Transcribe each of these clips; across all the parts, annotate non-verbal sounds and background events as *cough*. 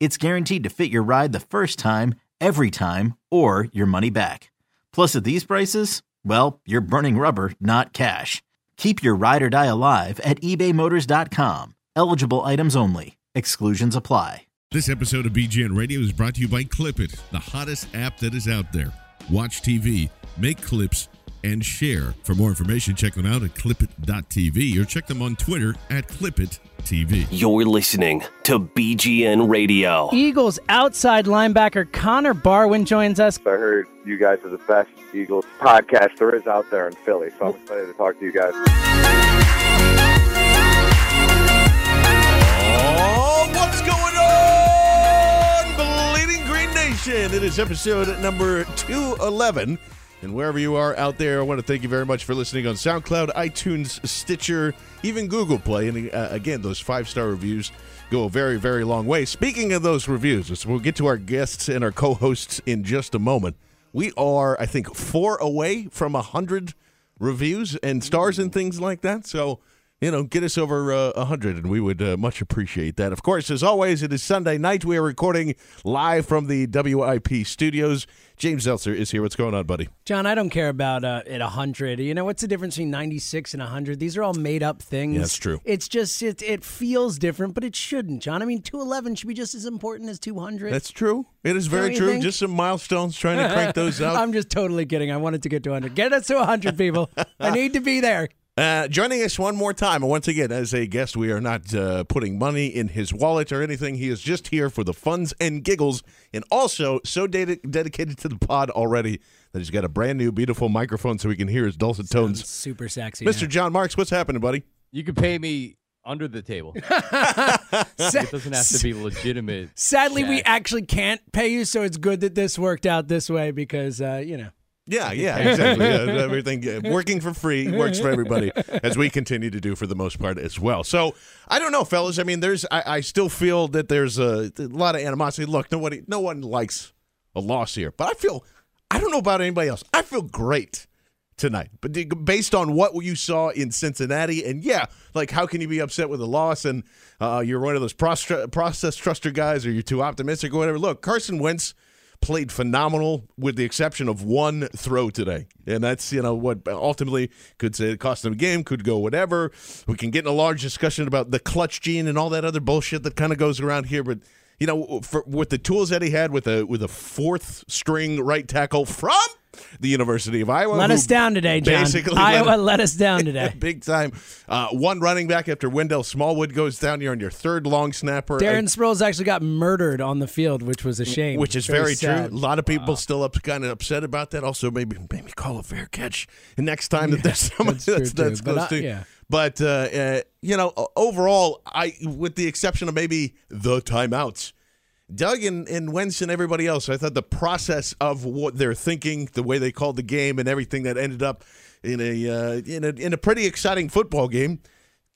it's guaranteed to fit your ride the first time, every time, or your money back. Plus, at these prices, well, you're burning rubber, not cash. Keep your ride or die alive at ebaymotors.com. Eligible items only. Exclusions apply. This episode of BGN Radio is brought to you by Clipit, the hottest app that is out there. Watch TV, make clips, and share. For more information, check them out at clipit.tv or check them on Twitter at clipit.tv. You're listening to BGN Radio. Eagles outside linebacker Connor Barwin joins us. I heard you guys are the best Eagles podcast there is out there in Philly, so I'm excited to talk to you guys. Oh, what's going on, Bleeding Green Nation? It is episode number 211. And wherever you are out there, I want to thank you very much for listening on SoundCloud, iTunes, Stitcher, even Google Play. And uh, again, those five star reviews go a very, very long way. Speaking of those reviews, we'll get to our guests and our co hosts in just a moment. We are, I think, four away from a 100 reviews and stars and things like that. So, you know, get us over uh, 100, and we would uh, much appreciate that. Of course, as always, it is Sunday night. We are recording live from the WIP studios. James Zeltzer is here. What's going on, buddy? John, I don't care about uh, it 100. You know, what's the difference between 96 and 100? These are all made up things. Yeah, that's true. It's just, it, it feels different, but it shouldn't, John. I mean, 211 should be just as important as 200. That's true. It is very true. think? Just some milestones trying to crank those *laughs* out. I'm just totally kidding. I wanted to get to 100. Get us to 100, people. I need to be there. Uh, joining us one more time, and once again, as a guest, we are not uh, putting money in his wallet or anything. He is just here for the funs and giggles, and also so ded- dedicated to the pod already that he's got a brand new, beautiful microphone so we can hear his dulcet tones. Super sexy. Mr. now. John Marks, what's happening, buddy? You can pay me under the table. *laughs* It doesn't have to be legitimate. Sadly, we actually can't pay you, so it's good that this worked out this way because, uh, you know. Yeah, yeah, exactly. *laughs* Yeah, everything working for free works for everybody, as we continue to do for the most part as well. So I don't know, fellas. I mean, there's I, I still feel that there's a, a lot of animosity. Look, nobody, no one likes a loss here, but I feel I don't know about anybody else. I feel great tonight, but based on what you saw in Cincinnati, and yeah, like how can you be upset with a loss and uh, you're one of those process, process truster guys, or you're too optimistic or whatever? Look, Carson Wentz played phenomenal with the exception of one throw today. And that's, you know, what ultimately could say it cost them a game, could go whatever. We can get in a large discussion about the clutch gene and all that other bullshit that kind of goes around here. But, you know, for, with the tools that he had with a with a fourth string right tackle from the University of Iowa. Let us down today, John. Basically *laughs* Iowa let- let us down *laughs* today. Big time. Uh, one running back after Wendell Smallwood goes down. You're on your third long snapper. Darren Sproles actually got murdered on the field, which was a shame. Which is very, sad. true. A lot of people still up, kind of upset about that. Also, maybe maybe call a fair catch the next time that there's somebody that's that's, that's close I- to. yeah. But uh, uh, you know, overall, I, with the exception of maybe the timeouts, Doug and, and Wentz and everybody else, I thought the process of what they're thinking, the way they called the game, and everything that ended up in a uh, in a in a pretty exciting football game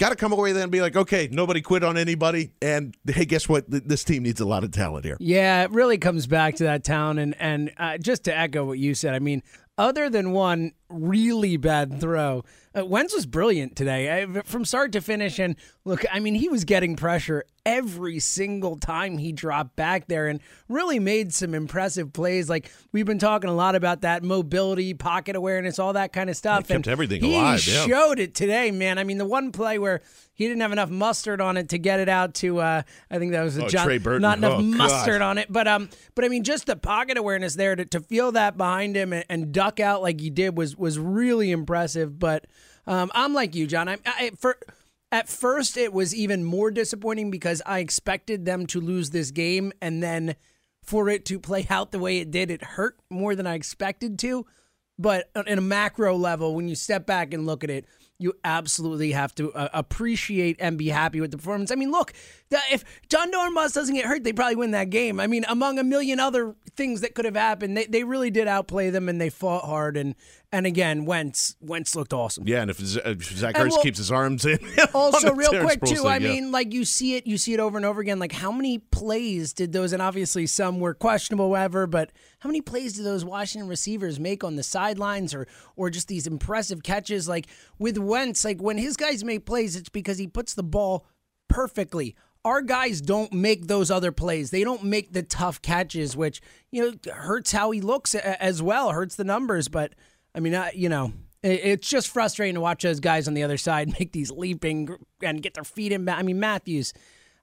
got to come away then and be like, okay, nobody quit on anybody, and hey, guess what? This team needs a lot of talent here. Yeah, it really comes back to that town, and and uh, just to echo what you said, I mean, other than one really bad throw, uh, Wentz was brilliant today uh, from start to finish. And look, I mean, he was getting pressure every single time he dropped back there, and really made some impressive plays. Like we've been talking a lot about that mobility, pocket awareness, all that kind of stuff. kept and everything he alive, yeah. showed it today, man. I mean, the one play where he didn't have enough mustard on it to get it out to, uh, I think that was a Oh, John, Trey Burton. not enough Oh, God. mustard on it, but um, but I mean, just the pocket awareness there to, to feel that behind him and, and duck out like he did was was really impressive. But um, I'm like you, John. I, I for at first it was even more disappointing because I expected them to lose this game, and then for it to play out the way it did, it hurt more than I expected to. But in a macro level, when you step back and look at it, you absolutely have to uh, appreciate and be happy with the performance. I mean, look, if Jon Dorenbos doesn't get hurt, they probably win that game. I mean, among a million other things that could have happened, they, they really did outplay them and they fought hard. And and again, Wentz Wentz looked awesome. Yeah, and if, Zach Ertz well- keeps his arms in, *laughs* Also, real quick too. thing, I yeah. mean, like you see it, you see it over and over again. Like how many plays did those? And obviously, some were questionable, whatever. But how many plays did those Washington receivers make on the sidelines, or or just these impressive catches? Like with Wentz, like when his guys make plays, it's because he puts the ball perfectly. Our guys don't make those other plays. They don't make the tough catches, which you know hurts how he looks as well. Hurts the numbers, but I mean, uh, you know, it- it's just frustrating to watch those guys on the other side *laughs* make these leaping and get their feet in. I mean, Matthews,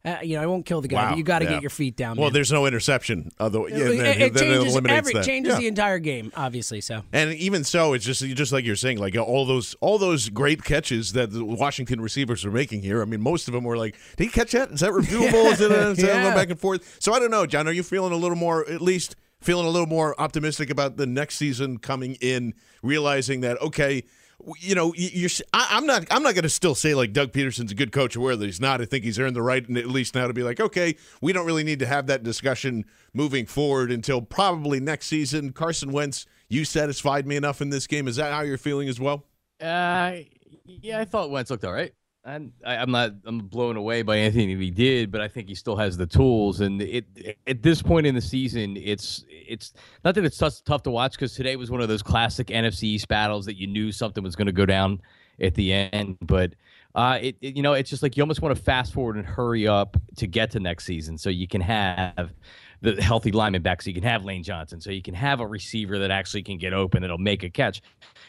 uh, you know, I won't kill the guy, Wow, but you got to yeah. get your feet down. Well, there's no interception. Although, yeah, it, it changes eliminates every that. changes Yeah. the entire game, obviously. So And even so, it's just just like you're saying, like all those all those great catches that the Washington receivers are making here. I mean, most of them were like, "Did he catch that? Is that reviewable? Is it, is it *laughs* Yeah. back and forth?" So I don't know, John. Are you feeling a little more, at least feeling a little more optimistic about the next season coming in, realizing that okay. You know, you're. I, am not. I'm not going to still say like Doug Pederson's a good coach or whether he's not. I think he's earned the right, and at least now to be like, okay, we don't really need to have that discussion moving forward until probably next season. Carson Wentz, you satisfied me enough in this game. Is that how you're feeling as well? Uh, yeah, I thought Wentz looked all right. And I, I'm not I'm blown away by anything that he did, but I think he still has the tools. And it at this point in the season, it's it's not that it's tough, tough to watch because today was one of those classic NFC East battles that you knew something was going to go down at the end. But uh, it, it you know it's just like you almost want to fast forward and hurry up to get to next season so you can have the healthy lineman back, so you can have Lane Johnson, so you can have a receiver that actually can get open that'll make a catch.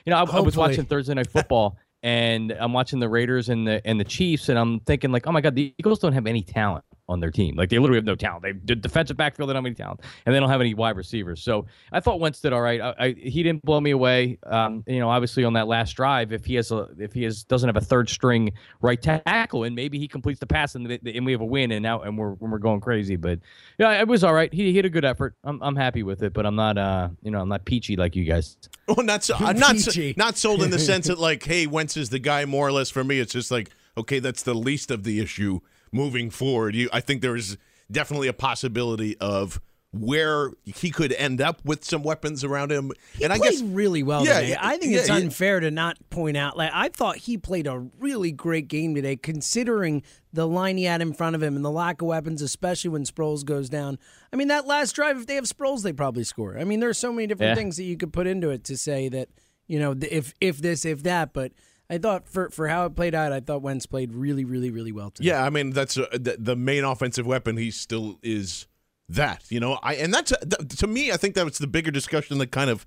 You know, I, I was watching Thursday Night Football. And I'm watching the Raiders and the and the Chiefs, and I'm thinking like, oh my god, the Eagles don't have any talent on their team. Like they literally have no talent. They did defensive backfield, they don't have any talent, and they don't have any wide receivers. So I thought Wentz did all right. I, I, he didn't blow me away. Um, you know, obviously on that last drive, if he has a if he has doesn't have a third string right tackle, and maybe he completes the pass and, the, and we have a win, and now and we're we're going crazy. But yeah, it was all right. He, he had a good effort. I'm I'm happy with it, but I'm not uh you know I'm not peachy like you guys. *laughs* Well, not so, I'm not so, not sold in the *laughs* sense that like, hey, Wentz is the guy more or less for me. It's just like, okay, that's the least of the issue moving forward. You, I think there is definitely a possibility of where he could end up with some weapons around him. and I guess really well Yeah, today. I think yeah, it's yeah. unfair to not point out. Like I thought he played a really great game today, considering the line he had in front of him and the lack of weapons, especially when Sproles goes down. I mean, that last drive, if they have Sproles, they probably score. I mean, there's so many different Yeah. things that you could put into it to say that you know if if this if that, but. I thought for, for how it played out, I thought Wentz played really, really, really well today. Yeah, I mean that's uh, the, the main offensive weapon. He still is that, you know. I and that's uh, th- to me. I think that was the bigger discussion that kind of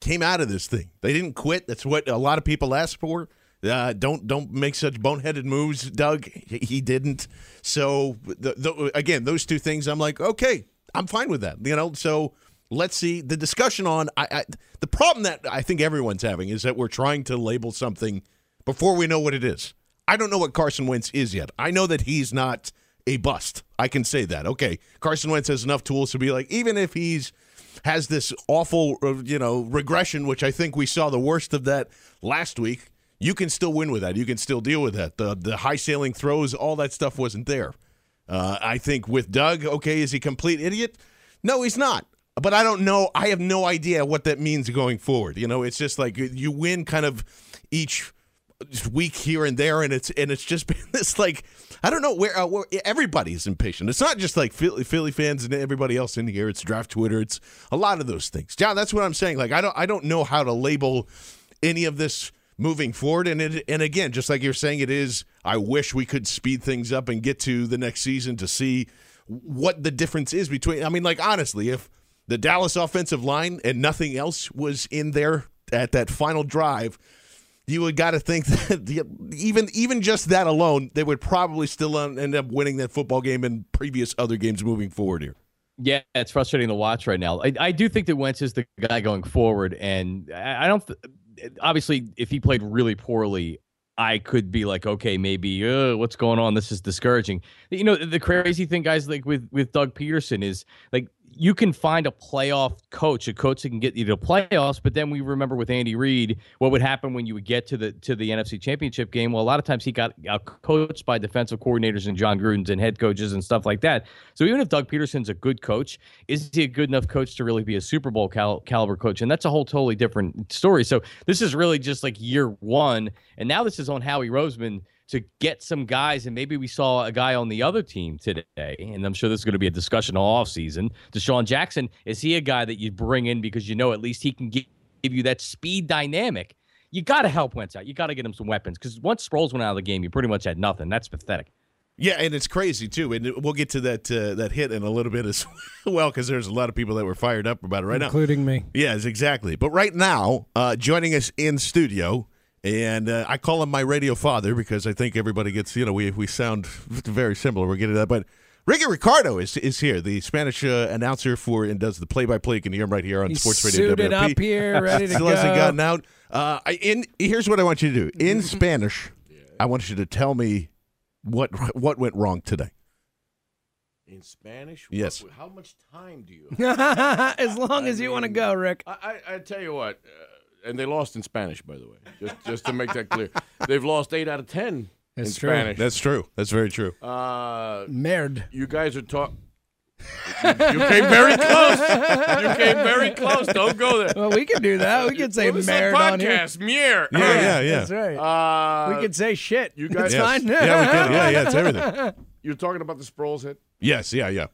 came out of this thing. They didn't quit. That's what a lot of people asked for. Uh, don't don't make such boneheaded moves, Doug. He, he didn't. So the, the, again, those two things, I'm like, okay, I'm fine with that. You know, so let's see the discussion on. I, I the problem that I think everyone's having is that we're trying to label something before we know what it is. I don't know what Carson Wentz is yet. I know that he's not a bust. I can say that. Okay, Carson Wentz has enough tools to be like, even if he's has this awful, uh, you know, regression, which I think we saw the worst of that last week. You can still win with that. You can still deal with that. The the high sailing throws, all that stuff wasn't there. Uh, I think with Doug, okay, is he complete idiot? No, he's not. But I don't know. I have no idea what that means going forward. You know, it's just like you win kind of each week here and there, and it's and it's just *laughs* been this like I don't know where, uh, where everybody's impatient. It's not just like Philly, Philly fans and everybody else in here. It's draft Twitter. It's a lot of those things. John, that's what I'm saying. Like I don't I don't know how to label any of this moving forward. And it, and again, just like you're saying, it is. I wish we could speed things up and get to the next season to see what the difference is between. I mean, like honestly, if the Dallas offensive line and nothing else was in there at that final drive, you would got to think *laughs* that the, even even just that alone, they would probably still end up winning that football game and previous other games moving forward here. Yeah, it's frustrating to watch right now. I, I do think that Wentz is the guy going forward, and I, I don't. Obviously, if he played really poorly, I could be like, okay, maybe uh, what's going on? This is discouraging. You know, the crazy thing, guys, like with with Doug Pederson is like you can find a playoff coach, a coach that can get you to playoffs. But then we remember with Andy Reid, what would happen when you would get to the to the NFC Championship game? Well, a lot of times he got coached by defensive coordinators and Jon Gruden's and head coaches and stuff like that. So even if Doug Pederson's a good coach, is he a good enough coach to really be a Super Bowl cal- caliber coach? And that's a whole totally different story. So this is really just like year one, and now this is on Howie Roseman to get some guys, and maybe we saw a guy on the other team today, and I'm sure this is going to be a discussion all offseason. DeSean Jackson, is he a guy that you bring in because you know at least he can give, give you that speed dynamic? You got to help Wentz out. You got to get him some weapons because once Sproles went out of the game, you pretty much had nothing. That's pathetic. Yeah, and it's crazy too, and we'll get to that uh, that hit in a little bit as *laughs* well because there's a lot of people that were fired up about it right including now, including me. Yes, exactly. But right now, uh, joining us in studio and uh, I call him my radio father because I think everybody gets, you know, we we sound very similar. We're getting that, but Rickie Ricardo is is here, the Spanish uh, announcer for and does the play by play. You can hear him right here on He's Sports Radio. Suited WRP. up here, ready to *laughs* Still go. hasn't gotten out. Uh, in here's what I want you to do in *laughs* Spanish. I want you to tell me what what went wrong today. In Spanish? Yes. What- how much time do you? *laughs* as long as you want to go, Rick. I, I, I tell you what, uh, and they lost in Spanish, by the way. Just just to make that clear, they've lost eight out of ten That's in true. Spanish. That's true. That's very true. uh, Merd. you guys are talking. *laughs* you came very close. You came very close. Don't go there. Well, we can do that. We can say well, this is a merd on here. podcast. Mier. Yeah, yeah, yeah. That's right. Uh, we can say shit. you guys- It's Yes. fine. Yeah, we can. Yeah, yeah, it's everything. *laughs* You're talking about the Sproles hit. Yes, yeah, yeah.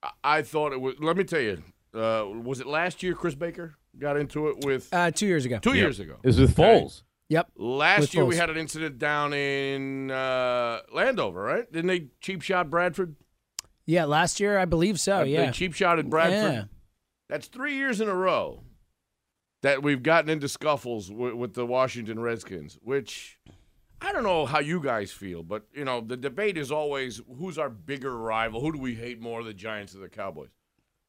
I, I thought it was. Let me tell you. Uh, was it last year? Chris Baker got into it with Uh, two years ago. two years ago. It was with Okay. Foles. Yep. Last With year we had an incident down in uh, Landover, right? Didn't they cheap shot Bradford? Yeah, last year I believe so. Uh, yeah. They cheap shotted Bradford. Yeah. That's three years in a row that we've gotten into scuffles with, with the Washington Redskins, which I don't know how you guys feel, but you know the debate is always who's our bigger rival? Who do we hate more, the Giants or the Cowboys?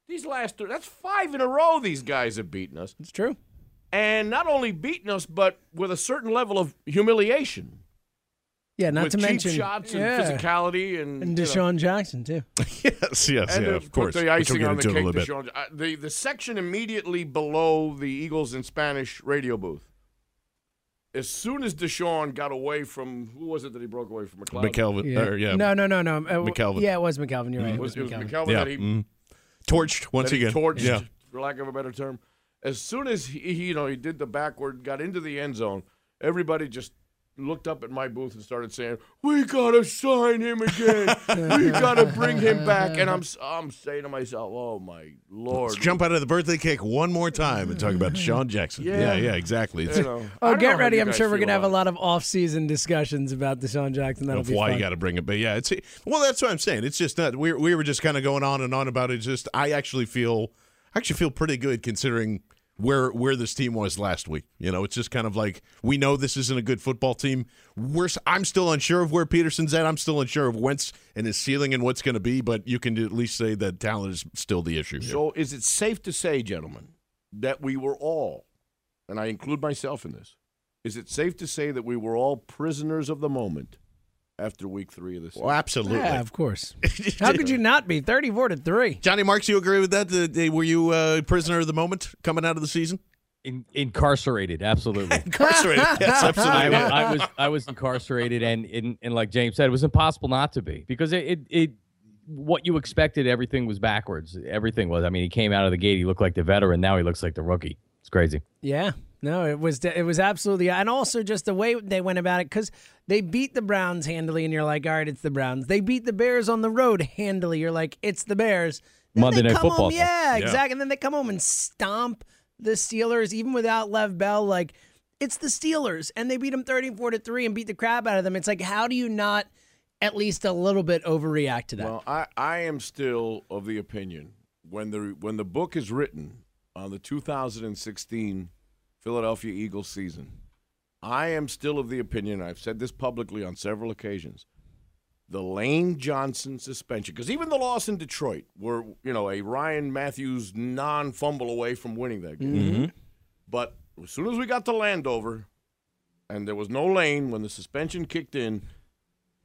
These last three, that's five in a row these guys have beaten us, It's true. and not only beaten us, but with a certain level of humiliation. Yeah, not with to cheap mention shots and yeah. physicality and and you know. DeSean Jackson too. *laughs* yes, yes, And yeah, of course. Put the Which icing on the into a cake. little bit. DeSean, uh, the the section immediately below the Eagles and Spanish radio booth. As soon as DeSean got away from who was it that he broke away from McLeod? McKelvin, Yeah. or, yeah, No, no, no, no. Uh, McKelvin. Yeah, it was McKelvin. You're right. It Was, was, it was McKelvin. McKelvin yeah. that he, mhm. Torched once again. torched, Yeah. for lack of a better term. As soon as he, he, you know, he did the backward, got into the end zone. Everybody just looked up at my booth and started saying, "We gotta sign him again. we *laughs* gotta bring him back." And I'm, s- I'm saying to myself, "Oh my lord!" Let's jump out of the birthday cake one more time and talk about DeSean Jackson. Yeah. Yeah, yeah, exactly. You know, Oh, get ready. I'm sure we're going to have a lot of off-season discussions about DeSean Jackson. That'll of be why fun. you got to bring it. But yeah, it's well, that's what I'm saying. It's just not. We we were just kind of going on and on about it. Just I actually feel I actually feel pretty good considering where where this team was last week. You know, it's just kind of like we know this isn't a good football team. We're I'm still unsure of where Pederson's at. I'm still unsure of Wentz and his ceiling and what's going to be. But you can at least say that talent is still the issue. here. So, is it safe to say, gentlemen, that we were all, and I include myself in this, is it safe to say that we were all prisoners of the moment after week three of this? Well, absolutely. Yeah, of course. *laughs* How could you not be 34 to three? Johnny Marks, you agree with that? Were you uh, prisoner of the moment coming out of the season? In, incarcerated, absolutely. *laughs* Incarcerated. yes, *laughs* I, absolutely. was- I was I was incarcerated, and, and and like James said, it was impossible not to be because it, it it what you expected, everything was backwards. Everything was. I mean, he came out of the gate, he looked like the veteran. Now he looks like the rookie. It's crazy. Yeah. No, it was it was absolutely, and also just the way they went about it because they beat the Browns handily, and you're like, all right, it's the Browns. They beat the Bears on the road handily. You're like, it's the Bears. Then Monday Night come Football, Home, yeah, Yeah. exactly. And then they come home and stomp the Steelers, even without Lev Bell. Like, it's the Steelers, and they beat them 34 to three and beat the crap out of them. It's like, how do you not at least a little bit overreact to that? Well, I, I am still of the opinion when the when the book is written on the 2016 Philadelphia Eagles season, I am still of the opinion. I've said this publicly on several occasions. The Lane Johnson suspension, because even the loss in Detroit, were you know a Ryan Mathews non-fumble away from winning that game. Mm-hmm. But as soon as we got to Landover, and there was no lane when the suspension kicked in,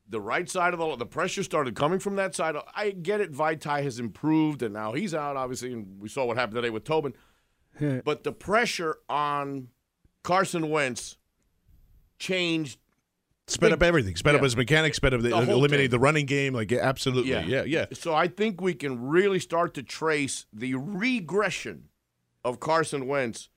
the right side of the the pressure started coming from that side. I get it. Vaitai has improved, and now he's out, obviously, and we saw what happened today with Tobin. *laughs* but the pressure on Carson Wentz changed. Sped up everything. Sped up his mechanics. Sped up the, The eliminated the running game. Like absolutely. Yeah, yeah. So I think we can really start to trace the regression of Carson Wentz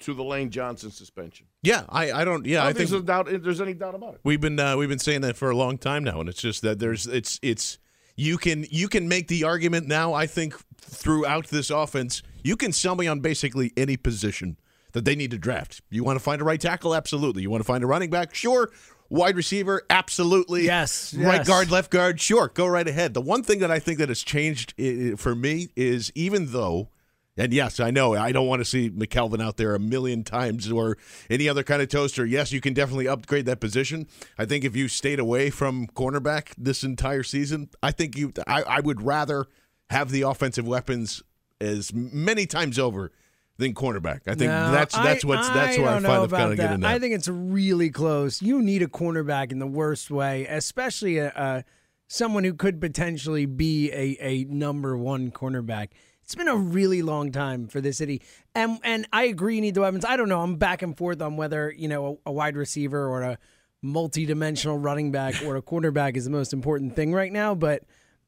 to the Lane Johnson suspension. Yeah, I, I don't. Yeah, I I think think there's, doubt, there's any doubt about it. We've been uh, we've been saying that for a long time now, and it's just that there's it's it's you can you can make the argument now. I think throughout this offense, you can sell me on basically any position that they need to draft. You want to find a right tackle, absolutely. You want to find a running back, sure. Wide receiver, absolutely. Yes, Right yes. guard, left guard, sure. Go right ahead. The one thing that I think that has changed for me is even though and yes, I know I don't want to see McKelvin out there a million times or any other kind of toaster. Yes, you can definitely upgrade that position. I think if you stayed away from cornerback this entire season, I think you I, I would rather have the offensive weapons as many times over than cornerback. I think No, that's that's I- what's that's where I don't know find kind of that. getting I think it's really close. You need a cornerback in the worst way, especially a, a someone who could potentially be a, a number one cornerback. It's been a really long time for this city, and and I agree you need the weapons. I don't know. I'm back and forth on whether you know a, a wide receiver or a multi-dimensional running back or a quarterback is the most important thing right now. But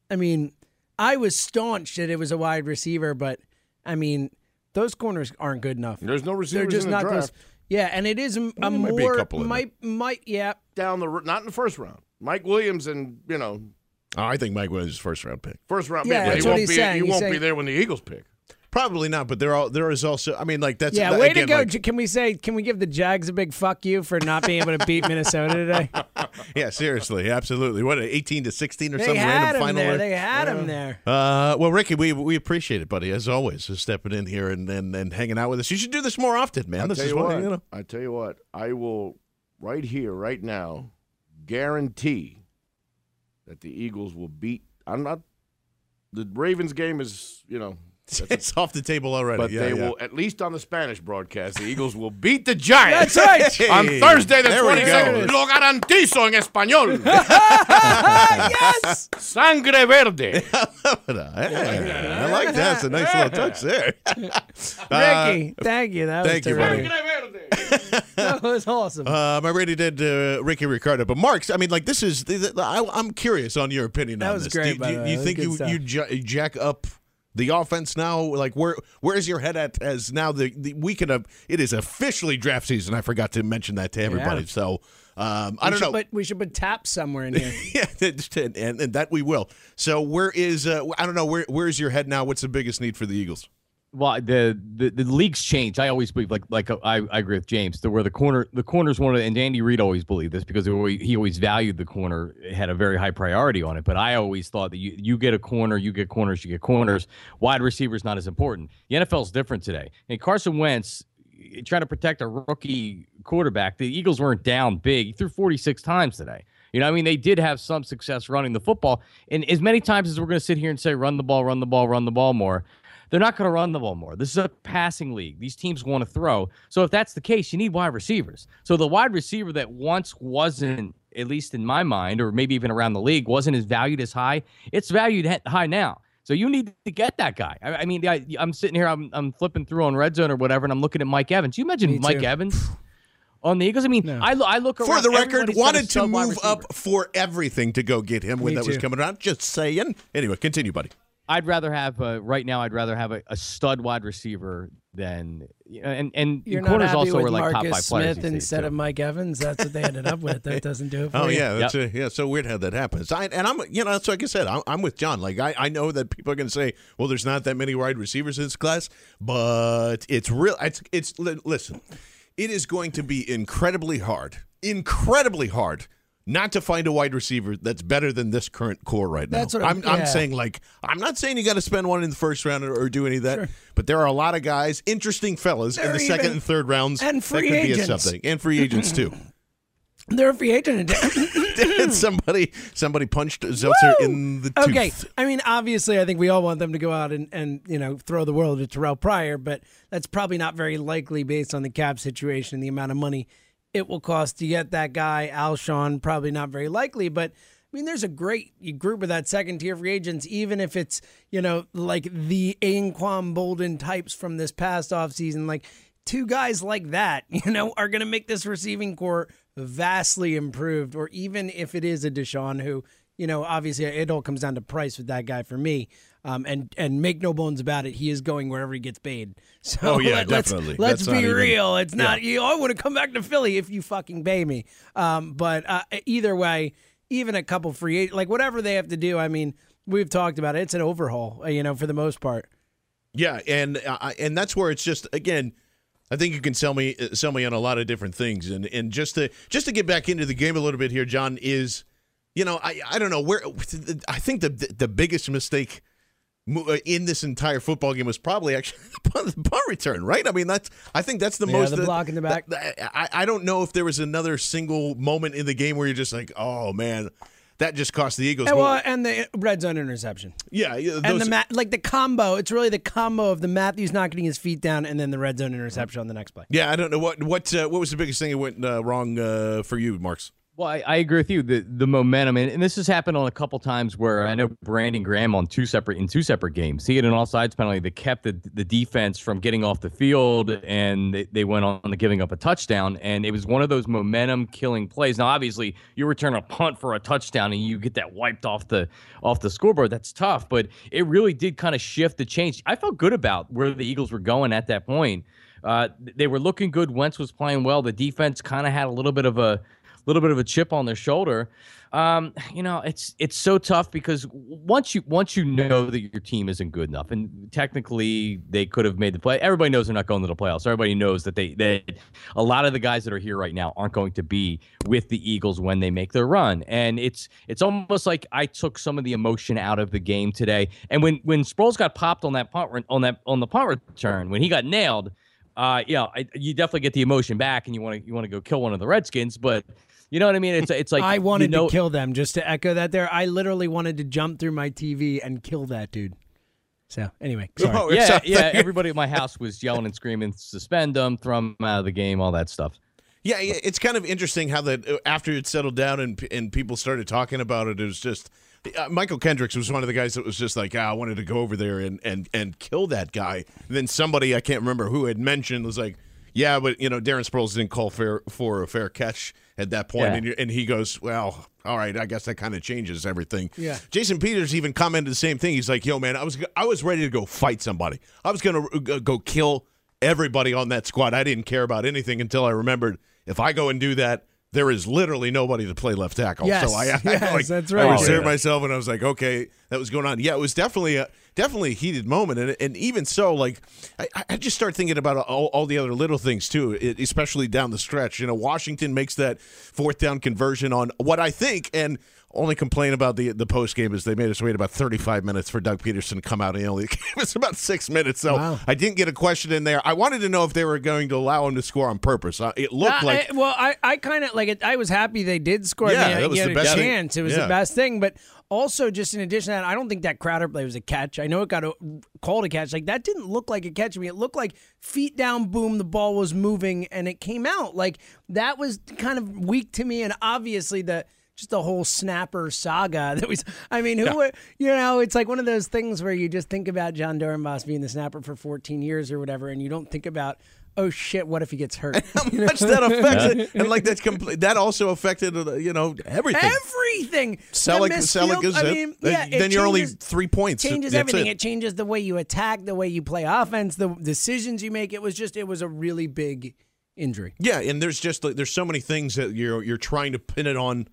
I mean, I was staunch that it was a wide receiver, but I mean, those corners aren't good enough. There's no They're receivers just in the not draft. close. Yeah, and it is a, a might more be a couple in might might yeah. Down the not in the first round. Mike Williams and you know Oh, I think Mike Williams is first round pick. first round. Yeah, pick. that's he what won't he's be. saying. He He's won't be saying- there when the Eagles pick. Probably not, but there are there is also. I mean, like that's Yeah, that- way again, to go. like- Can we say can we give the Jags a big fuck you for not being able to beat Minnesota today? *laughs* yeah, seriously, absolutely. What eighteen to sixteen or They some had random him final there. there? They had him there. Uh, well, Ricky, we we appreciate it, buddy, as always, for stepping in here and, and, and hanging out with us. You should do this more often, man. I'll this tell is you one, what. you know. I tell you what. I will right here, right now, guarantee that the Eagles will beat. I'm not. The Ravens game is, you know, *laughs* It's off the table already. but yeah, they yeah. will at least on the Spanish broadcast. The Eagles will beat the Giants. That's right. *laughs* On Thursday, the there we 22nd. go. Lo garantizo en español. *laughs* yes. Sangre verde. I like that. It's a nice little touch there. Ricky, thank you. That was Uh, thank you, buddy. terrific. That was awesome. Um, I already did uh, Rickie Ricardo, but Mark's. I mean, like this is. I, I'm curious on your opinion That on was this. great, Do, by do- the do way. you think good you stuff. you jack up the offense now? Like where where is your head at? As now the, the weekend of it is officially draft season. I forgot to mention that to everybody. So um, I We don't know. Put, we should put taps somewhere in *laughs* here. yeah, and, and, and that we will. So where is uh, I don't know where where is your head now? What's the biggest need for the Eagles? Well, the, the the league's change I always believe, like like I, I agree with James, the, where the corner the corner's one and Andy Reid always believed this because he always, he always valued the corner, it had a very high priority on it. But I always thought that you you get a corner, you get corners, you get corners. Wide receiver's not as important. The NFL's different today. And Carson Wentz eh, trying to protect a rookie quarterback. The Eagles weren't down big. He threw 46 times today. You know, I mean, they did have some success running the football. And as many times as we're going to sit here and say, run the ball, run the ball, run the ball more, they're not going to run the ball more. This is a passing league. These teams want to throw. So if that's the case, you need wide receivers. So the wide receiver that once wasn't, at least in my mind, or maybe even around the league, wasn't as valued as high, it's valued high now. So you need to get that guy. I, I mean, I, I'm sitting here, I'm, I'm flipping through on Red Zone or whatever, and I'm looking at Mike Evans. You imagine Mike. Evans on the Eagles? I mean, I, lo- I look around, For the record, everybody's got a wanted to move up for everything to go get him when Me that was coming around. Just saying. Anyway, continue, buddy. I'd rather have uh, right now. I'd rather have a, a stud wide receiver than you know, and and You're and not corners happy also with were like top Marcus five players Smith these days, instead too. of Mike Evans. That's what they ended up with. That *laughs* doesn't do it for Oh you. yeah, that's uh, yeah. So weird how that happens. I, and I'm, you know, so like I said. I'm, I'm with John. Like I, I know that people are going to say, well, there's not that many wide receivers in this class, but it's real. It's, it's listen. It is going to be incredibly hard, incredibly hard, not to find a wide receiver that's better than this current core right now. That's what I'm- I'm, I'm saying. Like I'm not saying you got to spend one in the first round or, or do any of that, but there are a lot of guys, interesting fellas in the are second even- and third rounds and that free could be a agents. something, and free agents too. *clears throat* They're a free agent. *laughs* Did *laughs* somebody somebody punched Zeltzer in the tooth? Okay, I mean, obviously, I think we all want them to go out and, and you know throw the world at Terrelle Pryor, but that's probably not very likely based on the cap situation, and the amount of money it will cost to get that guy Alshon. Probably not very likely, but I mean, there's a great group of that second tier free agents, even if it's you know like the Anquan Boldin types from this past offseason, like. Two guys like that, *laughs* you know, are going to make this receiving corps vastly improved. Or even if it is a DeSean, who you know, obviously it all comes down to price with that guy for me. Um, and and make no bones about it, he is going wherever he gets paid. *laughs* So Oh, yeah, *laughs* let, definitely. let's not be even- real. It's not yeah. you. I want to come back to Philly if you fucking pay me. Um, but uh, either way, even a couple free like whatever they have to do. I mean, we've talked about it. It's an overhaul, uh, you know, for the most part. Yeah, and uh, I- and that's where it's just again. I think you can sell me uh, sell me on a lot of different things, and and just to just to get back into the game a little bit here, John is, you know, I I don't know where I think the the biggest mistake in this entire football game was probably actually *laughs* the punt, return, right? I mean, that's I think that's the Yeah, most the uh, block in the back. that- that- I I don't know if there was another single moment in the game where you're just like, oh man, that just cost the Eagles. And, well, and the red zone interception. yeah, yeah, and the ma- like the combo. It's really the combo of the Matthews not getting his feet down and then the red zone interception on the next play. yeah, I don't know what what uh, what was the biggest thing that went uh, wrong uh, for you, Marks. Well, I, I agree with you. The the momentum, and, and this has happened on a couple times where I know Brandon Graham on two separate in two separate games. He had an offsides penalty that kept the the defense from getting off the field, and they, they went on to giving up a touchdown. And it was one of those momentum killing plays. Now, obviously, you return a punt for a touchdown and you get that wiped off the off the scoreboard. That's tough, but it really did kind of shift the change. I felt good about where the Eagles were going at that point. Uh, they were looking good. Wentz was playing well. The defense kind of had a little bit of a little bit of a chip on their shoulder. Um, you know, it's it's so tough because once you once you know that your team isn't good enough, and technically they could have made the play. Everybody knows they're not going to the playoffs. Everybody knows that they that a lot of the guys that are here right now aren't going to be with the Eagles when they make their run. And it's it's almost like I took some of the emotion out of the game today. And when when Sproles got popped on that punt on that on the punt return, when he got nailed, uh, yeah, I, you definitely get the emotion back, and you want to you want to go kill one of the Redskins, but. You know what I mean? It's it's like *laughs* I wanted you know, to kill them. Just to echo that, there, I literally wanted to jump through my TV and kill that dude. So anyway, sorry. Oh, Yeah, something. yeah. Everybody at my house was yelling and screaming, "Suspend them! Throw them out of the game!" All that stuff. Yeah, yeah, it's kind of interesting how that uh, after it settled down and and people started talking about it, it was just uh, Mychal Kendricks was one of the guys that was just like, ah, I wanted to go over there and and and kill that guy. And then somebody I can't remember who had mentioned was like, yeah, but you know Darren Sproles didn't call fair for a fair catch at that point, Yeah. and you- and he goes, well, all right, I guess that kind of changes everything. Yeah. Jason Peters even commented the same thing. He's like, yo, man, I was I was ready to go fight somebody. I was gonna uh, go kill everybody on that squad. I didn't care about anything until I remembered if I go and do that, there is literally nobody to play left tackle. Yes, so I, I yes, like, that's I right. reserved Yeah. myself, and I was like, okay, that was going on. Yeah, it was definitely a definitely a heated moment, and and even so, like I, I just start thinking about all, all the other little things too, especially down the stretch. You know, Washington makes that fourth down conversion on what I think and. Only complain about the the post game is they made us wait about 35 minutes for Doug Pederson to come out and only *laughs* gave us about six minutes. So Wow. I didn't get a question in there. I wanted to know if they were going to allow him to score on purpose. Uh, it looked Uh, like I- well, I, I kind of like it. I was happy they did score. Yeah, I mean, that was the a best thing. chance. It was Yeah. the best thing. But also, just in addition to that, I don't think that Crowder play was a catch. I know it got a, called a catch. Like that didn't look like a catch to me. It looked like feet down, boom, the ball was moving and it came out. Like that was kind of weak to me. And obviously the just the whole snapper saga *laughs* that was. I mean, who Yeah. you know? It's like one of those things where you just think about Jon Dorenbos being the snapper for 14 years or whatever, and you don't think about, oh shit, what if he gets hurt? *laughs* How *laughs* much that affects it, and like that's complete. That also affected uh, you know everything. Everything. Sell The it, missed sell it, field- I mean, yeah, it then you're only three points. It changes That's everything. It. It. changes the way you attack, the way you play offense, the decisions you make. It was just, it was a really big injury. Yeah, and there's just like, there's so many things that you're you're trying to pin it on,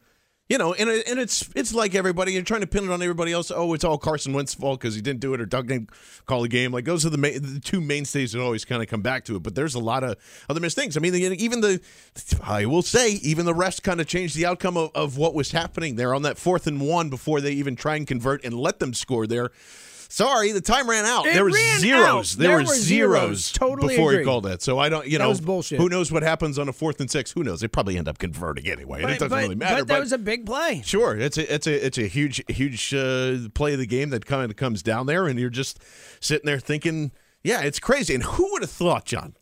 you know, and and it's it's like everybody you're trying to pin it on everybody else. Oh, it's all Carson Wentz's fault because he didn't do it or Doug didn't call the game. Like those are the main, the two mainstays that always kind of come back to it. But there's a lot of other things. I mean, even the I will say even the refs kind of changed the outcome of, of what was happening there on that fourth and one before they even try and convert and let them score there. Sorry, the time ran out. It there was zeros. There, There were were zeros, zeros. Totally before he called that. So I don't, you That know, was bullshit. Who knows what happens on a fourth and six? Who knows? They probably end up converting anyway, and it doesn't but, really matter. But that was a big play. Sure, it's a it's a it's a huge huge uh, play of the game that kind of comes down there, and you're just sitting there thinking, yeah, it's crazy. And who would have thought, John,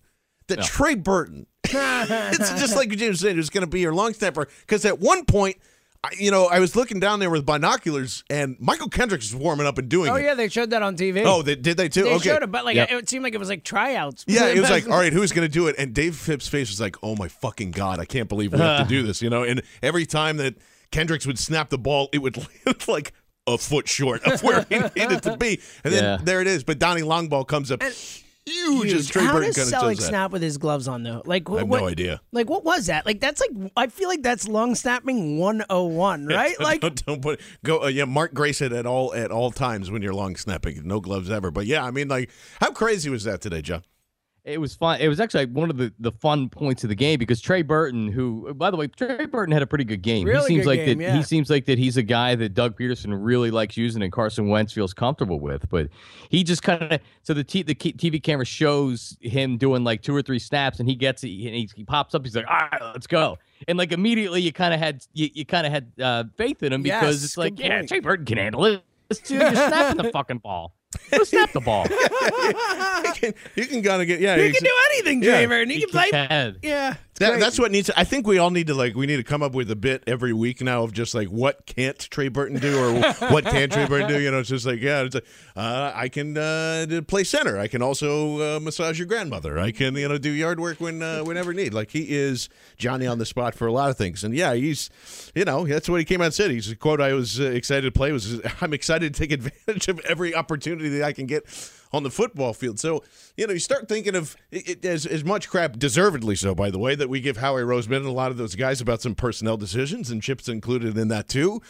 that Trey Burton, *laughs* it's just like James said, it was going to be your long snapper? Because at one point. I, you know, I was looking down there with binoculars, and Mychal Kendricks is warming up and doing Oh it. yeah, they showed that on TV. Oh, they, did they too? They okay. showed it, but like Yep. it seemed like it was like tryouts. Yeah, it was like, *laughs* all right, who's going to do it? And Dave Fipp's face was like, oh my fucking god, I can't believe we have to *laughs* do this, you know. And every time that Kendricks would snap the ball, it would *laughs* land like a foot short of where he needed to be, and then Yeah. there it is. But Donnie Longball comes up huge, as Trey How Burton does kind Selleck snap with his gloves on though? Like I have what, no idea. Like what was that? Like that's like I feel like that's long snapping 101, *laughs* right? Like don't, don't put go. Uh, yeah, Mark Grace it at all at all times when you're long snapping, no gloves ever. But yeah, I mean, like, how crazy was that today, Joe? It was fun. It was actually one of the, the fun points of the game because Trey Burton, who by the way, Trey Burton had a pretty good game. Really he seems like game, that. yeah. He seems like that he's a guy that Doug Pederson really likes using and Carson Wentz feels comfortable with. But he just kind of so the t- the TV camera shows him doing like two or three snaps and he gets it and he, he pops up. He's like, all right, let's go. And like immediately you kind of had you, you kind of had uh, faith in him because Yes, it's like, yeah. Trey Burton can handle it. This dude, you're *laughs* snapping the fucking ball. Go snap the ball. *laughs* you can, you can kind of get yeah. he ex- can do anything, Yeah. Trey Burton. He, He can play. can. Yeah. That, that's what needs. I think we all need to like. We need to come up with a bit every week now of just like what can't Trey Burton do or *laughs* what can Trey Burton do. You know, it's just like yeah, it's like, uh, I can uh, play center. I can also uh, massage your grandmother. I can you know do yard work when uh, whenever need. Like he is Johnny on the spot for a lot of things. And yeah, he's you know that's what he came out and said. He's a quote I was uh, excited to play was *laughs* I'm excited to take advantage of every opportunity that I can get on the football field. So, you know, you start thinking of it, it, as, as much crap, deservedly so, by the way, that we give Howie Roseman and a lot of those guys about some personnel decisions, and Chip's included in that too.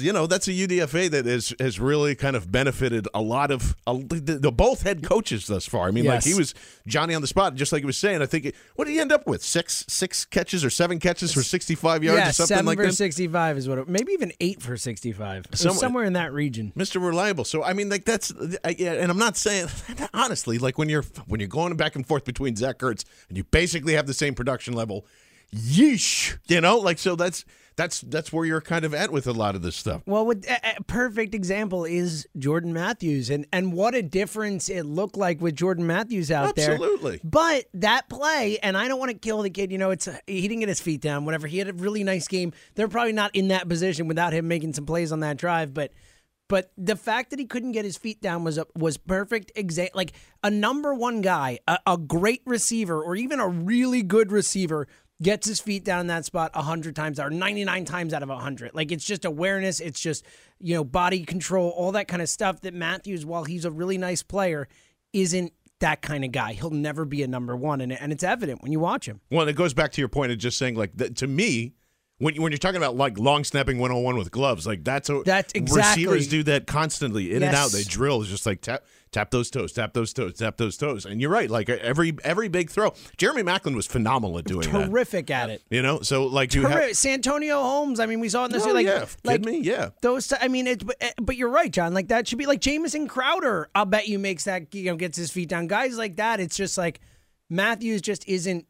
You know, that's a UDFA that has, has really kind of benefited a lot of a, the, the both head coaches thus far. I mean, like he was Johnny on the spot, just like he was saying. I think it, what did he end up with? Six six catches or seven catches for sixty five yards yeah, or something seven like for that. 65 is what it, maybe even eight for 65. It Somewhere- somewhere in that region. Mr. Reliable. So I mean, like that's, I, yeah, and I'm not saying *laughs* honestly, like when you're when you're going back and forth between Zach Ertz and you basically have the same production level, yeesh, you know, like so that's that's that's where you're kind of at with a lot of this stuff. Well, with a, a perfect example is Jordan Matthews, and and what a difference it looked like with Jordan Matthews out there. Absolutely. But that play, and I don't want to kill the kid. You know, it's he didn't get his feet down. Whatever. He had a really nice game. They're probably not in that position without him making some plays on that drive, but. But the fact that he couldn't get his feet down was a, was perfect. Exa- like a number one guy, a, a great receiver, or even a really good receiver gets his feet down in that spot a hundred times out, or ninety nine times out of a hundred. Like it's just awareness, it's just you know body control, all that kind of stuff. That Matthews, while he's a really nice player, isn't that kind of guy. He'll never be a number one, and and it's evident when you watch him. Well, it goes back to your point of just saying like that, to me. When, you- when you're talking about like long snapping 101 with gloves, like that's a That's exactly- receivers do that constantly in and out. They drill It's just like tap tap those toes, tap those toes, tap those toes. And you're right, like every every big throw. Jeremy Maclin was phenomenal at doing that. Terrific at it. You know, so like you have Terrific. Santonio Holmes. I mean, we saw in this. Oh, like, yeah. like me? Yeah. Those. I mean, it's. But, eh, but you're right, John. Like that should be like Jamison Crowder. I'll bet you makes that. You know, gets his feet down. Guys like that. It's just like Matthews just isn't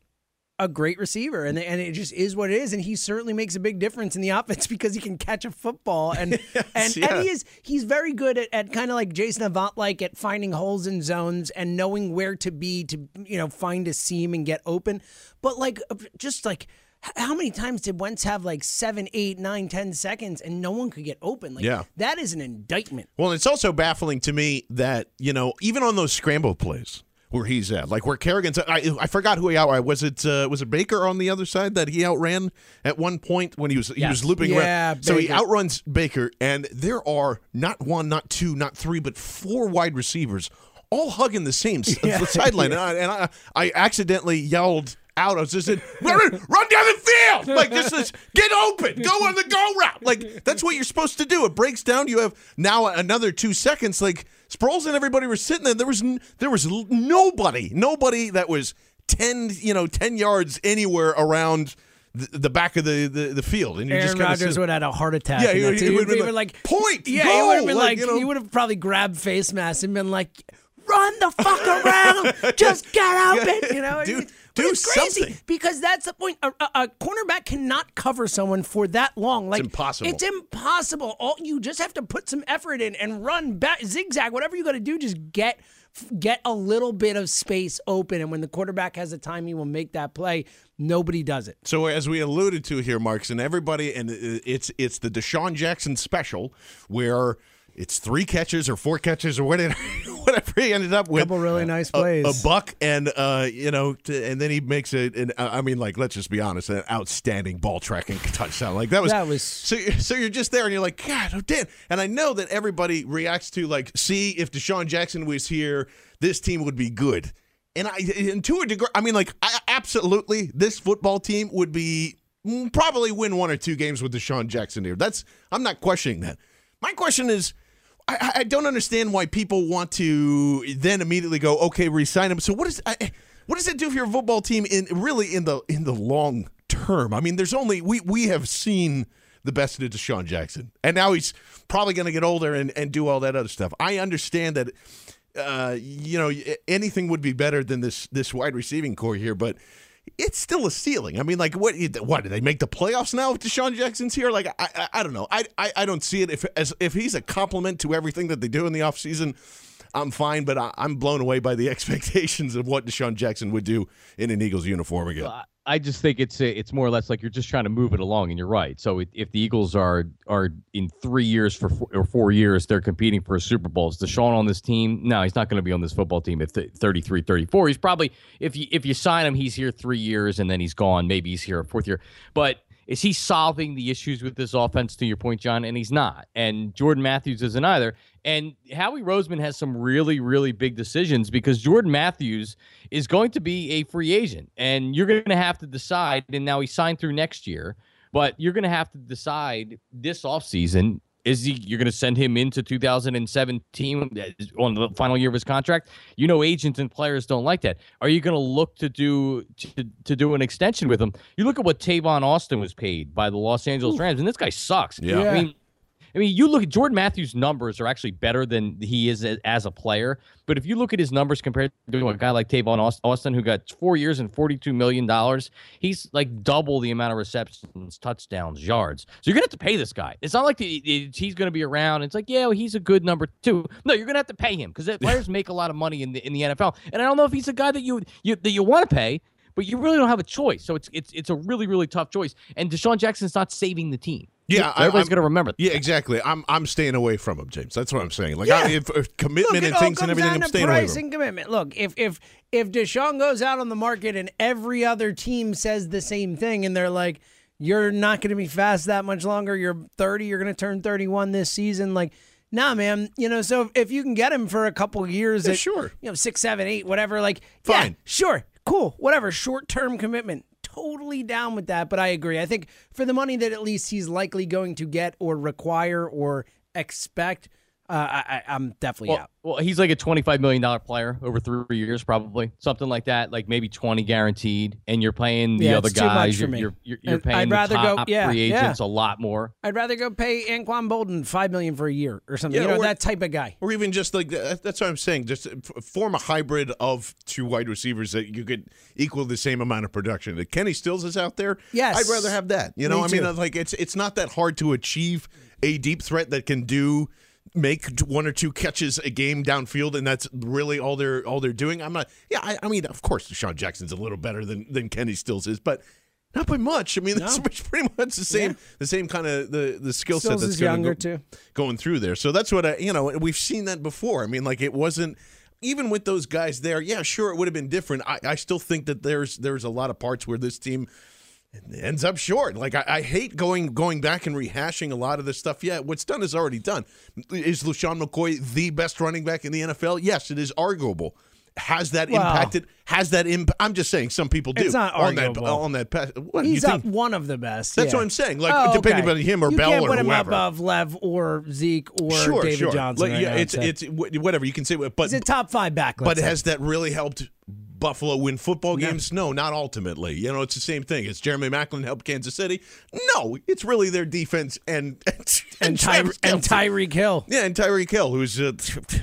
a great receiver, and and it just is what it is. And he certainly makes a big difference in the *laughs* offense because he can catch a football, and *laughs* and, yeah. and he is he's very good at, at kind of like Jason Avant like at finding holes in zones and knowing where to be to you know find a seam and get open. But like uh, just like how many times did Wentz have like seven, eight, nine, ten seconds and no one could get open? Like Yeah. that is an indictment. Well, it's also baffling to me that you know even on those scramble plays where he's at, like where Kerrigan's, I, I forgot who he outran. Was it uh, was it Baker on the other side that he outran at one point when he was he was looping Yeah, around? So he outruns Baker, and there are not one, not two, not three, but four wide receivers all hugging the same the *laughs* sideline, *laughs* and, I, and I, I accidentally yelled. Out, I was just saying, run, run down the field, like this is get open, go on the go route, like that's what you're supposed to do. It breaks down. You have now another two seconds. Like Sproles and everybody were sitting there. There was n- there was nobody, nobody that was ten, you know, ten yards anywhere around the, back of the, the, the field, and you Aaron just Rodgers sit- would have had a heart attack. Yeah, he-. He would've been have like, "Point, Yeah, go," he would have been like, like, you know. would have probably grabbed face mask and been like, "Run the fuck around, *laughs* just get open," you know. But do it's something. because that's the point. A, a, a cornerback cannot cover someone for that long. Like impossible. It's impossible. All you just have to put some effort in and run back, zigzag, whatever you got to do. Just get get a little bit of space open, and when the quarterback has the time, he will make that play. Nobody does it. So as we alluded to here, Marks, and everybody, and it's it's the DeSean Jackson special where it's three catches or four catches or whatever, *laughs* whatever he ended up with. Couple really nice plays. A, buck and uh, you know, and then he makes it. And uh, I mean, like, let's just be honest, an outstanding ball tracking *laughs* touchdown. Like that was That was- so. So you're just there, and you're like, God, oh damn. And I know that everybody reacts to like, see, if DeSean Jackson was here, this team would be good. And I, and to a degree, I mean, like, I, absolutely, this football team would be mm, probably win one or two games with DeSean Jackson here. That's I'm not questioning that. My question is, I, I don't understand why people want to then immediately go, okay, resign him. So what is, I, what does that do for your football team in really in the in the long term? I mean, there's only we we have seen the best of DeSean Jackson, and now he's probably going to get older and and do all that other stuff. I understand that uh, you know, anything would be better than this this wide receiving corps here, but it's still a ceiling. I mean, like, what? What do they make the playoffs now if DeSean Jackson's here? Like, I, I, I don't know. I, I, I don't see it. If as if he's a compliment to everything that they do in the offseason, I'm fine. But I, I'm blown away by the *laughs* expectations of what DeSean Jackson would do in an Eagles uniform again. I- I just think it's it's more or less like you're just trying to move it along, and you're right. So if, if the Eagles are are in three years for four, or four years, they're competing for a Super Bowl. Is DeSean on this team? No, he's not going to be on this football team at th- 33, 34. He's probably if you if you sign him, he's here three years and then he's gone. Maybe he's here a fourth year, but. Is he solving the issues with this offense to your point, John? And he's not. And Jordan Matthews isn't either. And Howie Roseman has some really, really big decisions because Jordan Matthews is going to be a free agent. And you're going to have to decide. And now he signed through next year, but you're going to have to decide this offseason is he you're going to send him into 2017 on the final year of his contract you know agents and players don't like that are you going to look to do to, to do an extension with him you look at what Tavon Austin was paid by the Los Angeles Rams and this guy sucks Yeah. Yeah. I mean I mean, you look at Jordan Matthews' numbers are actually better than he is as a player. But if you look at his numbers compared to a guy like Tavon Austin, who got four years and forty-two million dollars, he's like double the amount of receptions, touchdowns, yards. So you're gonna have to pay this guy. It's not like he's gonna be around. It's like, yeah, well, he's a good number two. No, you're gonna have to pay him because players make a lot of money in the in the NFL. And I don't know if he's a guy that you you that you want to pay. But you really don't have a choice, so it's it's it's a really really tough choice. And DeSean Jackson's not saving the team. Yeah, I- everybody's I'm- going to remember. Yeah, exactly. I'm I'm staying away from him, James. That's what I'm saying. Like, Yeah. I, if, if commitment Look, and things and everything, I'm staying away price from. him. and commitment. Look, if if if DeSean goes out on the market and every other team says the same thing, and they're like, "You're not going to be fast that much longer. You're 30. You're going to turn 31 this season." Like, nah, man. You know, so if you can get him for a couple years, Yeah, at, sure. You know, six, seven, eight, whatever. Like, yeah, Fine. sure, cool, whatever. Short term commitment. Totally down with that, but I agree. I think for the money that at least he's likely going to get or require or expect, uh, I, I, I'm definitely Well, out. well, he's like a twenty-five million dollar player over three years, probably something like that. Like maybe twenty guaranteed, and you're paying the Yeah, other it's too much guys. for You're, me. you're, you're, you're paying I'd the rather go- top yeah, free yeah. agents a lot more. I'd rather go pay Anquan Boldin five million for a year or something. Yeah, you know or- that type of guy. Or even just like that's what I'm saying. Just form a hybrid of two wide receivers that you could equal the same amount of production. If Kenny Stills is out there, Yes. I'd rather have that. You know, Me I mean, too. like it's it's not that hard to achieve a deep threat that can do make one or two catches a game downfield, and that's really all they're all they're doing. I'm not. Yeah, I, I mean, of course, DeSean Jackson's a little better than than Kenny Stills is, but Not by much. I mean, that's *laughs* pretty much the same, the same kind of the the skill set that's younger, go- too. going through there. So that's what I, you know, we've seen that before. I mean, like it wasn't even with those guys there. Yeah, sure, it would have been different. I, I still think that there's there's a lot of parts where this team ends up short. Like I, I hate going going back and rehashing a lot of this stuff. Yeah, what's done is already done. Is LeSean McCoy the best running back in the NFL? Yes, it is arguable. Has that Well- impacted? Has that impact? I'm just saying some people do It's not on that arguable. on that. pass. What He's up one of the best. That's yeah. what I'm saying. Like, Oh, depending okay. on him or you Bell can't or put him above Lev or Zeke or sure, David sure. Johnson. Like, right yeah, now, it's say. it's whatever you can say, but He's a top five back. but say. has that really helped Buffalo win football games? No, not ultimately. You know, it's the same thing. It's Jeremy Maclin helped Kansas City? No, it's really their defense and *laughs* and, and, Ty- and. Tyreek Hill. Yeah, and Tyreek Hill, who's uh,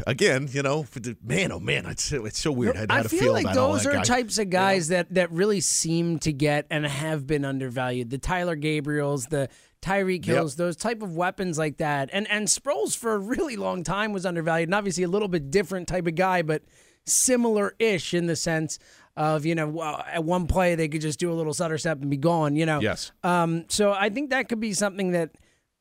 again, you know, man, oh man, it's it's so weird. how I to feel like those are guy. types of guys that that really seem to get and have been undervalued. The Taylor Gabriels, the Tyreek Yep. Those type of weapons like that. And and Sproles for a really long time was undervalued, and obviously a little bit different type of guy, but similar-ish in the sense of you know at one play they could just do a little stutter step and be gone. You know. Yes. Um. So I think that could be something that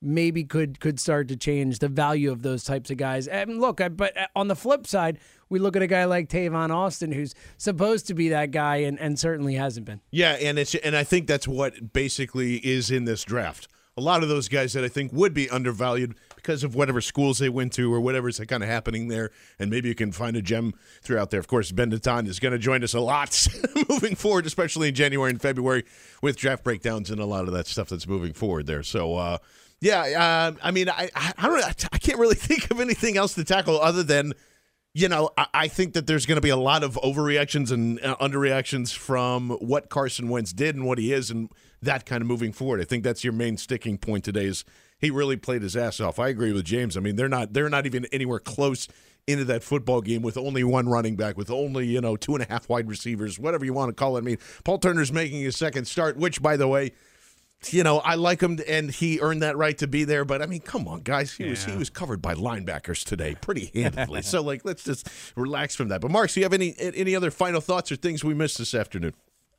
maybe could could start to change the value of those types of guys. And look, I, but uh, on the flip side, we look at a guy like Tavon Austin, who's supposed to be that guy, and, and certainly hasn't been. Yeah, and it's and I think that's what basically is in this draft. A lot of those guys that I think would be undervalued because of whatever schools they went to or whatever's kind of happening there, and maybe you can find a gem throughout there. Of course, Ben Natan is going to join us a lot *laughs* moving forward, especially in January and February with draft breakdowns and a lot of that stuff that's moving forward there. So, uh, yeah, uh, I mean, I, I I don't I can't really *laughs* think of anything else to tackle other than you know, I, I think that there's going to be a lot of overreactions and uh, underreactions from what Carson Wentz did and what he is, and that kind of moving forward. I think that's your main sticking point today. Is he really played his ass off? I agree with James. I mean, they're not they're not even anywhere close into that football game with only one running back, with only you know two and a half wide receivers, whatever you want to call it. I mean, Paul Turner's making his second start, which, by the way. You know, I like him, and he earned that right to be there. But I mean, come on, guys, he was he was covered by linebackers today, pretty handily. *laughs* so, like, let's just relax from that. But, Mark, do you have any any other final thoughts or things we missed this afternoon?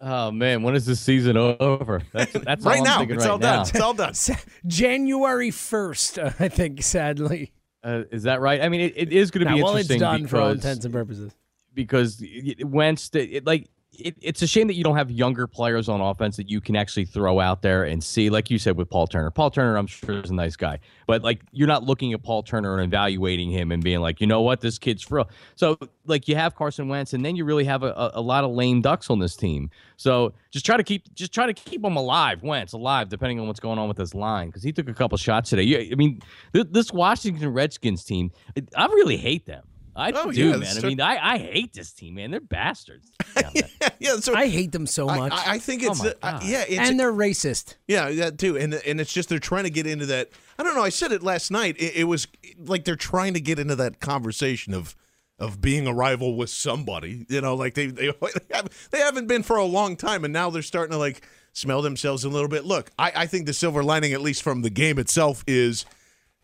Oh man, when is this season over? That's *laughs* that's all right I'm now, it's right all now. done. It's all done. *laughs* January first, uh, I think. Sadly, Uh, is that right? I mean, it, it is going to Now, be well, it's interesting done for all intents and purposes. because y- y- Wentz, it, it- like it, it's a shame that you don't have younger players on offense that you can actually throw out there and see, like you said with Paul Turner. Paul Turner, I'm sure is a nice guy, but like you're not looking at Paul Turner and evaluating him and being like, you know what, this kid's for real. So like you have Carson Wentz, and then you really have a, a, a lot of lame ducks on this team. So just try to keep just try to keep him alive, Wentz alive, depending on what's going on with this line, because he took a couple shots today. You, I mean, th- this Washington Redskins team, I really hate them. I Oh, do, yeah, man. I mean, I, I hate this team, man. They're bastards. *laughs* yeah, so I hate them so much, I, I think Oh it's my uh, yeah, it's and they're racist. Yeah, that too, and and it's just they're trying to get into that. I don't know. I said it last night. It, it was like they're trying to get into that conversation of of being a rival with somebody. You know, like they they *laughs* they, have, they haven't been for a long time, and now they're starting to like smell themselves a little bit. Look, I, I think the silver lining, at least from the game itself, is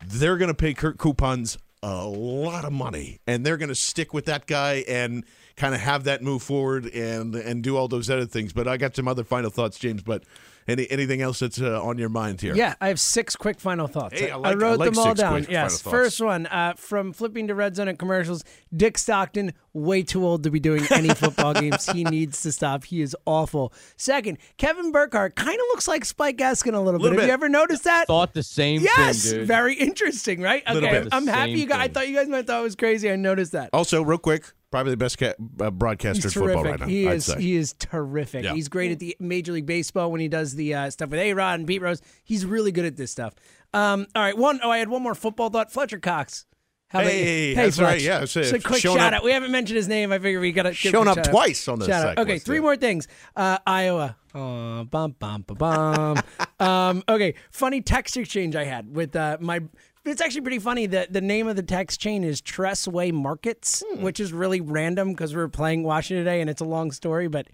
they're going to pay Kirk Cousins a lot of money, and they're going to stick with that guy and kind of have that move forward and and do all those other things. But I got some other final thoughts, James. But any anything else that's uh, on your mind here? Yeah, I have six quick final thoughts. Hey, I like- I wrote like them all down. yes. First one, uh, from flipping to red zone and commercials. Dick Stockton, way too old to be doing any *laughs* football games. He needs to stop. He is awful. Second, Kevin Burkhardt kind of looks like Spike Gaskin a little, Little bit. Have bit. you ever noticed that? Thought the same yes, thing, dude. very interesting, right? Little Okay, bit. I'm happy you guys. I thought you guys might thought it was crazy. I noticed that. Also, real quick, probably the best ca- uh, broadcaster He's in football terrific. right now. he I'd is. say. He is terrific. Yeah. He's great at the Major League Baseball when he does the uh, stuff with A Rod and Pete Rose. He's really good at this stuff. Um, all right, one oh I had one more football thought. Fletcher Cox. How about you? Hey, that's Fletch. right, yeah, it's, Just a quick shout up- out. We haven't mentioned his name. I figure we got to Shown up twice on this shout out. Okay, three more things. Uh, Iowa. Oh, bum bum bum. *laughs* um, okay, funny text exchange I had with uh, my. It's actually pretty funny. The the name of the text chain is Tressway Markets, Hmm. which is really random because we are playing Washington today, and it's a long story. But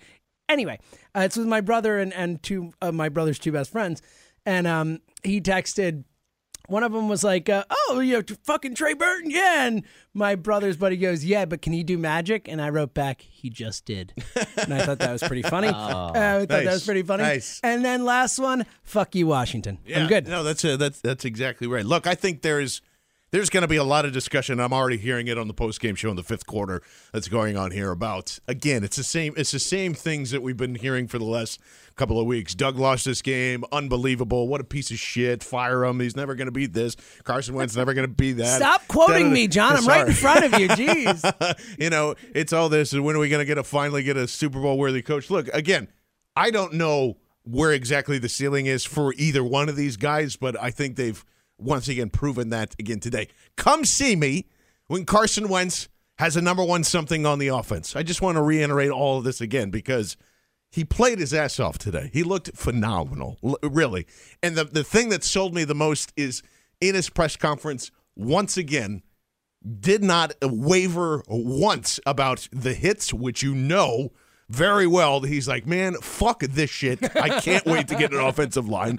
anyway, uh, it's with my brother and and two of my brother's two best friends, and um, he texted one of them was like, uh, "Oh, you know, fucking Trey Burton, yeah." And my brother's buddy goes, "Yeah, but can he do magic?" And I wrote back, "He just did." and I thought that was pretty funny. *laughs* uh, I thought that was pretty funny. Nice. And then last one, "Fuck you, Washington." I'm good. No, that's uh that's that's exactly right. Look, I think there's there's going to be a lot of discussion. I'm already hearing it on the post game show in the fifth quarter that's going on here about again. It's the same. It's the same things that we've been hearing for the last couple of weeks. Doug lost this game. Unbelievable. What a piece of shit. Fire him. He's never going to beat this. Carson Wentz never going to be that. Stop quoting Da-da-da. me, John. I'm right in front of you. *laughs* Jeez. you know, it's all this. And when are we going to get a finally get a Super Bowl worthy coach? Look, again, I don't know where exactly the ceiling is for either one of these guys, but I think they've once again proven that again today. Come see me when Carson Wentz has a number one something on the offense. I just want to reiterate all of this again because he played his ass off today. He looked phenomenal, really. And the the thing that sold me the most is in his press conference once again did not waver once about the hits, which you know very well. He's like, man, fuck this shit. I can't wait to get an offensive line.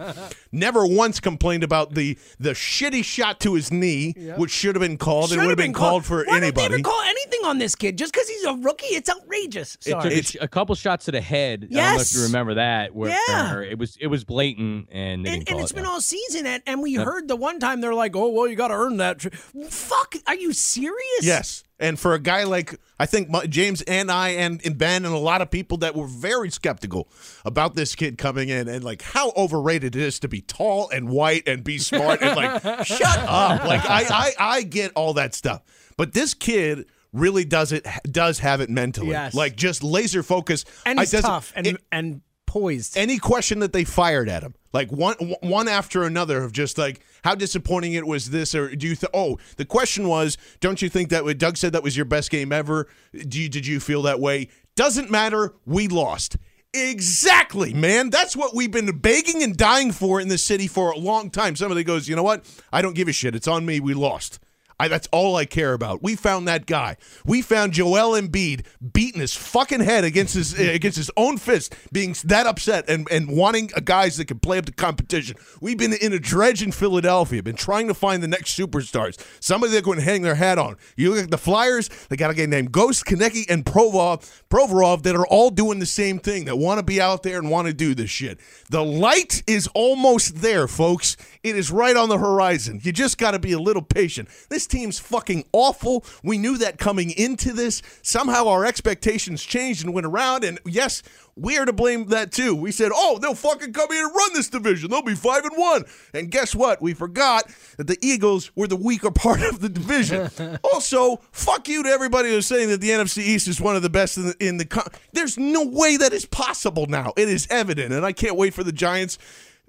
Never once complained about the the shitty shot to his knee, which should have been called. Should've would have been called, for Why anybody. Don't they ever call anything on this kid just because he's a rookie? It's outrageous. It took Sorry. a, a couple shots to the head. I don't know if Yes. you remember that. Where, Yeah. where it was it was blatant and they and, didn't and it's it, been yeah. all season, and, and we Yep. heard the one time they're like, "Oh, well, you got to earn that." Fuck, are you serious? Yes. And for a guy like I think James and I and, and Ben and a lot of people that were very skeptical about this kid coming in and like how overrated it is to be tall and white and be smart and like *laughs* shut up. Like I, I I get all that stuff. But this kid really does it does have it mentally. Yes. Like just laser focus. and he's tough and it- and poised. any question that they fired at him, like one one after another, of just like how disappointing it was. This or do you? Th- oh, the question was, don't you think that? what Doug said that was your best game ever. Do you? Did you feel that way? Doesn't matter. We lost. Exactly, man. That's what we've been begging and dying for in the city for a long time. Somebody goes, you know what? I don't give a shit. It's on me. We lost. I, that's all I care about. We found that guy. We found Joel Embiid beating his fucking head against his uh, against his own fist, being that upset and and wanting uh, guys that can play up to competition. We've been in a dredge in Philadelphia, been trying to find the next superstars, somebody that can hang their hat on. You look at the Flyers; they got a guy named Ghost, Konecny, and Provorov, Provorov that are all doing the same thing. That want to be out there and want to do this shit. The light is almost there, folks. It is right on the horizon. You just got to be a little patient. This team's fucking awful. We knew that coming into this. Somehow our expectations changed and went around. And yes, we are to blame that too. We said, "Oh, they'll fucking come here and run this division. They'll be five and one." And guess what? We forgot that the Eagles were the weaker *laughs* part of the division. *laughs* also, fuck you to everybody who's saying that the NFC East is one of the best in the. In the There's no way that is possible now. It is evident, and I can't wait for the Giants.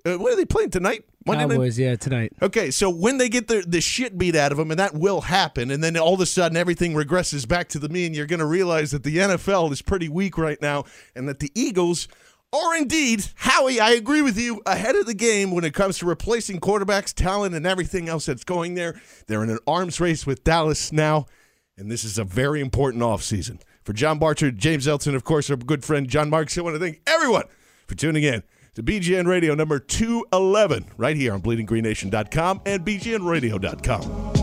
Uh, what are they playing tonight? Monday night? Cowboys, yeah, tonight. Okay, so when they get the, the shit beat out of them, and that will happen, and then all of a sudden everything regresses back to the mean, you're going to realize that the NFL is pretty weak right now, and that the Eagles are indeed, Howie, I agree with you, ahead of the game when it comes to replacing quarterbacks, talent, and everything else that's going there. They're in an arms race with Dallas now, and this is a very important offseason. For John Barchard, James Elton, of course, our good friend John Marks, I want to thank everyone for tuning in to BGN Radio number 211 right here on bleedinggreennation.com and bgnradio.com.